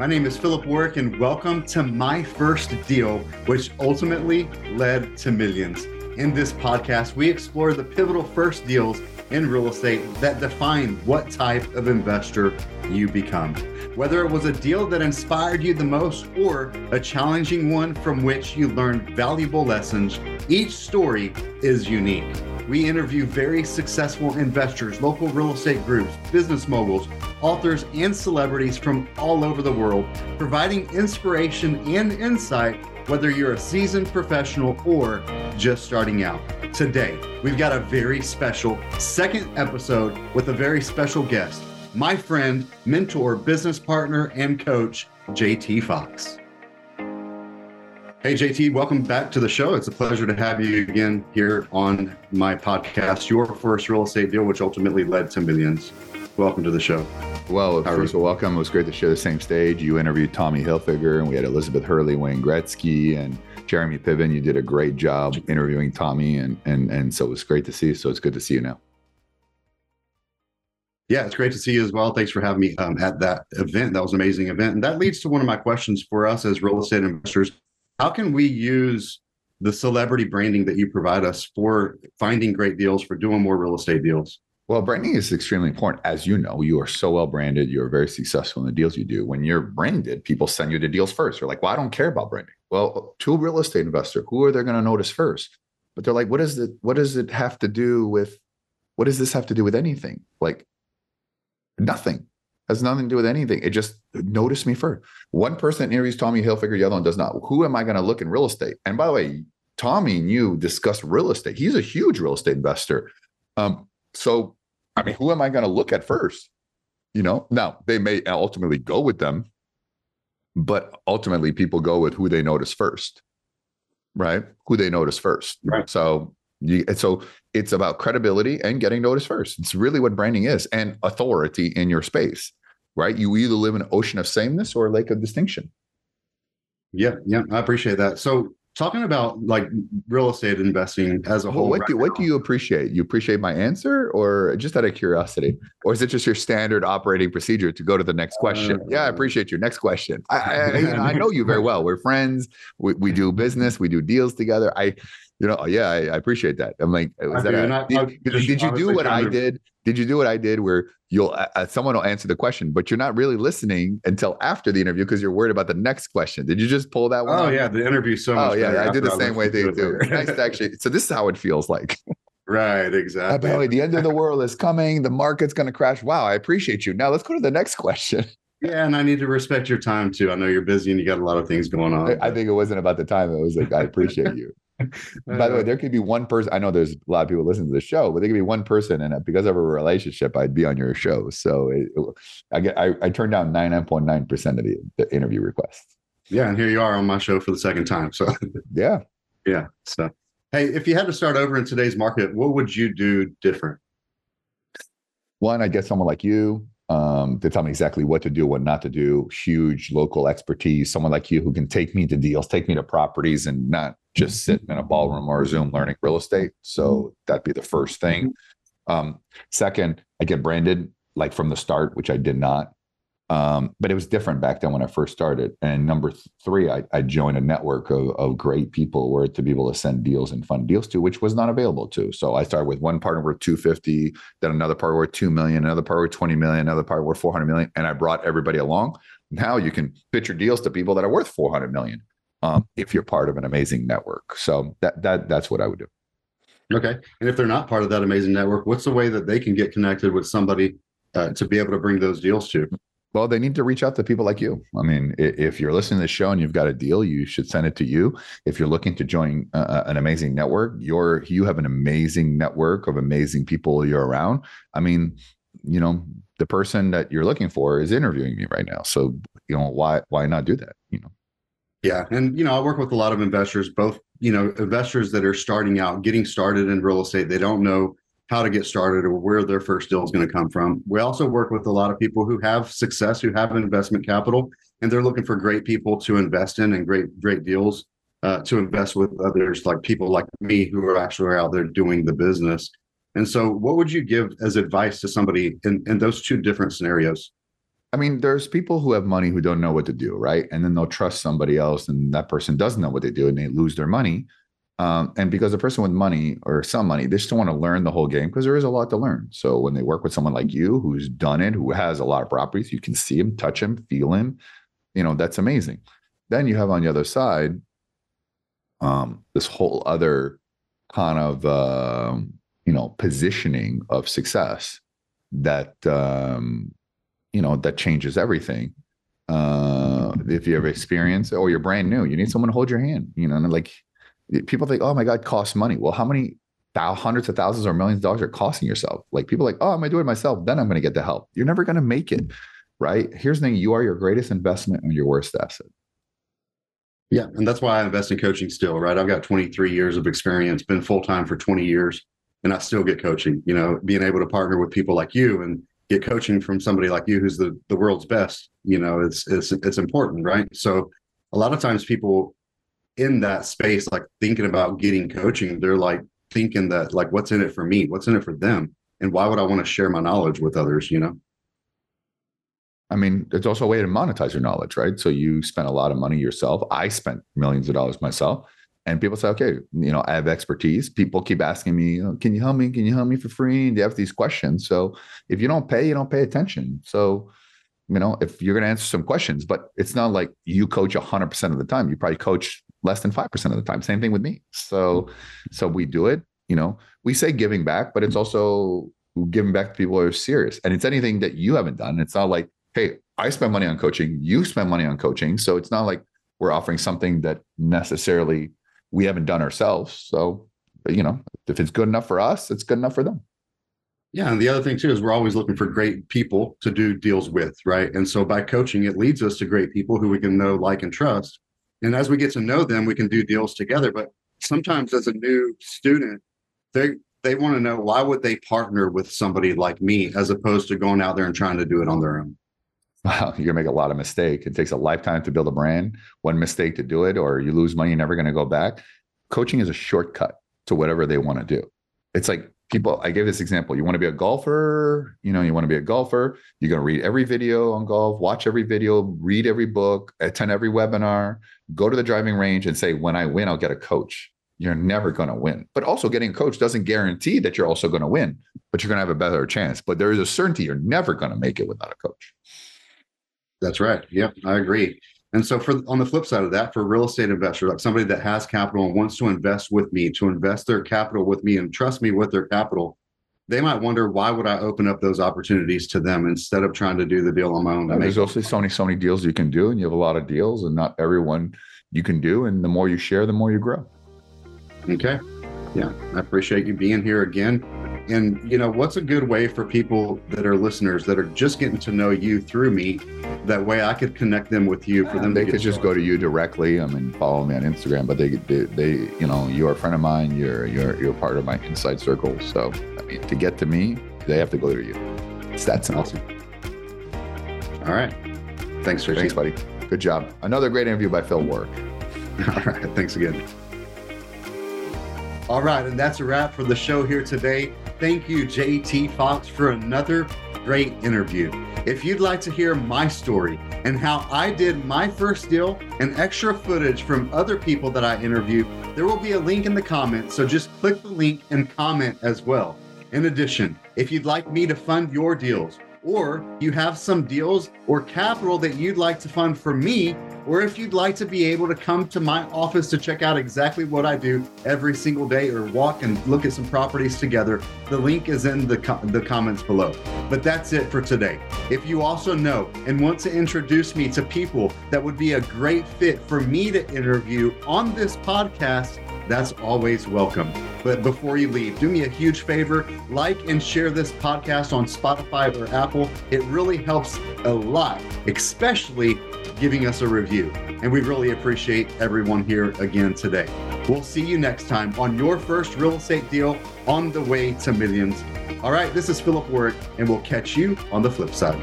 My name is Phillip Warwick, and welcome to my first deal, which ultimately led to millions. In this podcast, we explore the pivotal first deals in real estate that define what type of investor you become. Whether it was a deal that inspired you the most or a challenging one from which you learned valuable lessons, each story is unique. We interview very successful investors, local real estate groups, business moguls, authors, and celebrities from all over the world, providing inspiration and insight whether you're a seasoned professional or just starting out. Today, we've got a very special second episode with a very special guest, my friend, mentor, business partner, and coach, JT Foxx. Hey, JT, welcome back to the show. It's a pleasure to have you again here on my podcast, Your First Real Estate Deal, which ultimately led to millions. Welcome to the show. Well, first of all, welcome. It was great to share the same stage. You interviewed Tommy Hilfiger, and we had Elizabeth Hurley, Wayne Gretzky, and Jeremy Piven. You did a great job interviewing Tommy, and and and so it was great to see you. So it's good to see you now. Yeah, it's great to see you as well. Thanks for having me um, at that event. That was an amazing event, and that leads to one of my questions for us as real estate investors how can we use the celebrity branding that you provide us for finding great deals for doing more real estate deals? Well branding is extremely important. As you know you are so well branded you're very successful in the deals you do. When you're branded people send you the deals first. They're like well i don't care about branding. Well to a real estate investor who are they going to notice first? But they're like what does it what does it have to do with what does this have to do with anything? Like nothing has nothing to do with anything. It just notice me first. One person interviews Tommy Hilfiger, the other one does not. Who am I going to look in real estate? And by the way, Tommy and you discuss real estate. He's a huge real estate investor. Um, so, I mean, who am I going to look at first? You know, now they may ultimately go with them, but ultimately people go with who they notice first, right? Who they notice first. Right. So, you, so it's about credibility and getting noticed first. It's really what branding is and authority in your space right? You either live in an ocean of sameness or a lake of distinction. Yeah, yeah, I appreciate that. So talking about like real estate investing as a well, whole. What right do what do you appreciate? You appreciate my answer, or just out of curiosity, or is it just your standard operating procedure to go to the next question? Uh, yeah, I appreciate your next question. I, I, you know, I know you very well. We're friends. We, we do business. We do deals together. I you know, yeah, I, I, appreciate that. I'm like, was that a, not, did, did you do what I did? Did you do what I did where you'll, uh, uh, someone will answer the question, but you're not really listening until after the interview because you're worried about the next question. Did you just pull that one? Oh, yeah. The interview so much. Oh, yeah. I do the same way they do. nice to actually. So this is how it feels like. Right, exactly. Belly, the end of the world is coming. The market's going to crash. Wow, I appreciate you. Now let's go to the next question. Yeah, and I need to respect your time too. I know you're busy and you got a lot of things going on. I think it wasn't about the time. It was like I appreciate you. By the way, uh, there could be one person. I know there's a lot of people listening to the show, but there could be one person, and because of a relationship, I'd be on your show. So it, it, I get I, I turned down 99.9 percent of the, the interview requests. Yeah, and here you are on my show for the second time. So yeah, yeah. So hey, if you had to start over in today's market, what would you do different? One, I get someone like you um, to tell me exactly what to do, what not to do. Huge local expertise, someone like you who can take me to deals, take me to properties, and not just sit in a ballroom or a Zoom learning real estate. So that'd be the first thing. Um, second, I get branded like from the start, which I did not. Um, but it was different back then when I first started. And number three, I, I joined a network of, of great people where to be able to send deals and fund deals to, which was not available to. So I started with one partner worth 250, then another partner worth 2 million, another partner worth 20 million, another partner worth 400 million. And I brought everybody along. Now you can pitch your deals to people that are worth 400 million um, if you're part of an amazing network. So that that that's what I would do. Okay. And if they're not part of that amazing network, what's the way that they can get connected with somebody uh, to be able to bring those deals to? Well, they need to reach out to people like you. I mean, if you're listening to the show and you've got a deal, you should send it to you. If you're looking to join uh, an amazing network, you're you have an amazing network of amazing people you're around. I mean, you know, the person that you're looking for is interviewing me right now. So, you know, why why not do that? You know. Yeah, and you know, I work with a lot of investors, both you know, investors that are starting out, getting started in real estate. They don't know how to get started or where their first deal is going to come from. We also work with a lot of people who have success, who have investment capital, and they're looking for great people to invest in and great great deals uh, to invest with others, like people like me who are actually out there doing the business. And so, what would you give as advice to somebody in, in those two different scenarios? I mean, there's people who have money who don't know what to do, right? And then they'll trust somebody else, and that person doesn't know what they do, and they lose their money. Um, and because the person with money or some money, they just want to learn the whole game because there is a lot to learn. So when they work with someone like you who's done it, who has a lot of properties, you can see him, touch him, feel him. You know, that's amazing. Then you have on the other side um, this whole other kind of um, you know positioning of success that um, you know that changes everything. Uh, if you have experience or you're brand new, you need someone to hold your hand. You know, and like people think, oh my God, costs money. Well, how many hundreds of thousands or millions of dollars are costing yourself? Like people like, oh, I'm gonna do it myself. Then I'm gonna get the help. You're never gonna make it, right? Here's the thing: you are your greatest investment and your worst asset. Yeah, and that's why I invest in coaching still, right? I've got 23 years of experience, been full time for 20 years, and I still get coaching. You know, being able to partner with people like you and get coaching from somebody like you who's the the world's best, you know, it's it's it's important, right? So a lot of times people in that space, like thinking about getting coaching, they're like thinking that like, what's in it for me? What's in it for them? And why would I want to share my knowledge with others? You know? I mean, it's also a way to monetize your knowledge, right? So you spent a lot of money yourself. I spent millions of dollars myself. And people say, okay, you know, I have expertise. People keep asking me, you know, can you help me? Can you help me for free? And they have these questions. So if you don't pay, you don't pay attention. So, you know, if you're going to answer some questions, but it's not like you coach 100% of the time. You probably coach less than 5% of the time. Same thing with me. So, so we do it, you know, we say giving back, but it's also giving back to people who are serious. And it's anything that you haven't done. It's not like, hey, I spend money on coaching, you spend money on coaching. So it's not like we're offering something that necessarily we haven't done ourselves. So, you know, if it's good enough for us, it's good enough for them. Yeah. And the other thing too is we're always looking for great people to do deals with, right? And so by coaching, it leads us to great people who we can know, like, and trust. And as we get to know them, we can do deals together. But sometimes as a new student, they they want to know why would they partner with somebody like me as opposed to going out there and trying to do it on their own wow, you're gonna make a lot of mistake. It takes a lifetime to build a brand. One mistake to do it, or you lose money, you're never gonna go back. Coaching is a shortcut to whatever they want to do. It's like people, I gave this example. You want to be a golfer, you know, you want to be a golfer, you're gonna read every video on golf, watch every video, read every book, attend every webinar, go to the driving range and say, when I win, I'll get a coach. You're never going to win. But also, getting a coach doesn't guarantee that you're also going to win, but you're going to have a better chance. But there is a certainty you're never going to make it without a coach. That's right. Yep, I agree. And so, for on the flip side of that, for real estate investor, like somebody that has capital and wants to invest with me, to invest their capital with me and trust me with their capital, they might wonder why would I open up those opportunities to them instead of trying to do the deal on my own. There's also so many, so many deals you can do, and you have a lot of deals, and not everyone you can do. And the more you share, the more you grow. Okay. Yeah, I appreciate you being here again. And you know, what's a good way for people that are listeners that are just getting to know you through me? That way, I could connect them with you for them. They could just go to you directly. I mean, follow me on Instagram. But they, they, they, you know, you're a friend of mine. You're, you're, you're part of my inside circle. So, I mean, to get to me, they have to go to you. It's that simple. Awesome. All right. Thanks, Tracy. Thanks, buddy. Good job. Another great interview by Phil Warwick. All right. Thanks again. All right, and that's a wrap for the show here today. Thank you, JT Foxx, for another great interview. If you'd like to hear my story and how I did my first deal and extra footage from other people that I interviewed, there will be a link in the comments. So just click the link and comment as well. In addition, if you'd like me to fund your deals, or you have some deals or capital that you'd like to fund for me, or if you'd like to be able to come to my office to check out exactly what I do every single day or walk and look at some properties together, the link is in the, the comments below. But that's it for today. If you also know and want to introduce me to people that would be a great fit for me to interview on this podcast, that's always welcome. But before you leave, do me a huge favor like and share this podcast on Spotify or Apple. It really helps a lot, especially giving us a review. And we really appreciate everyone here again today. We'll see you next time on your first real estate deal on the way to millions. All right, this is Phillip Warwick, and we'll catch you on the flip side.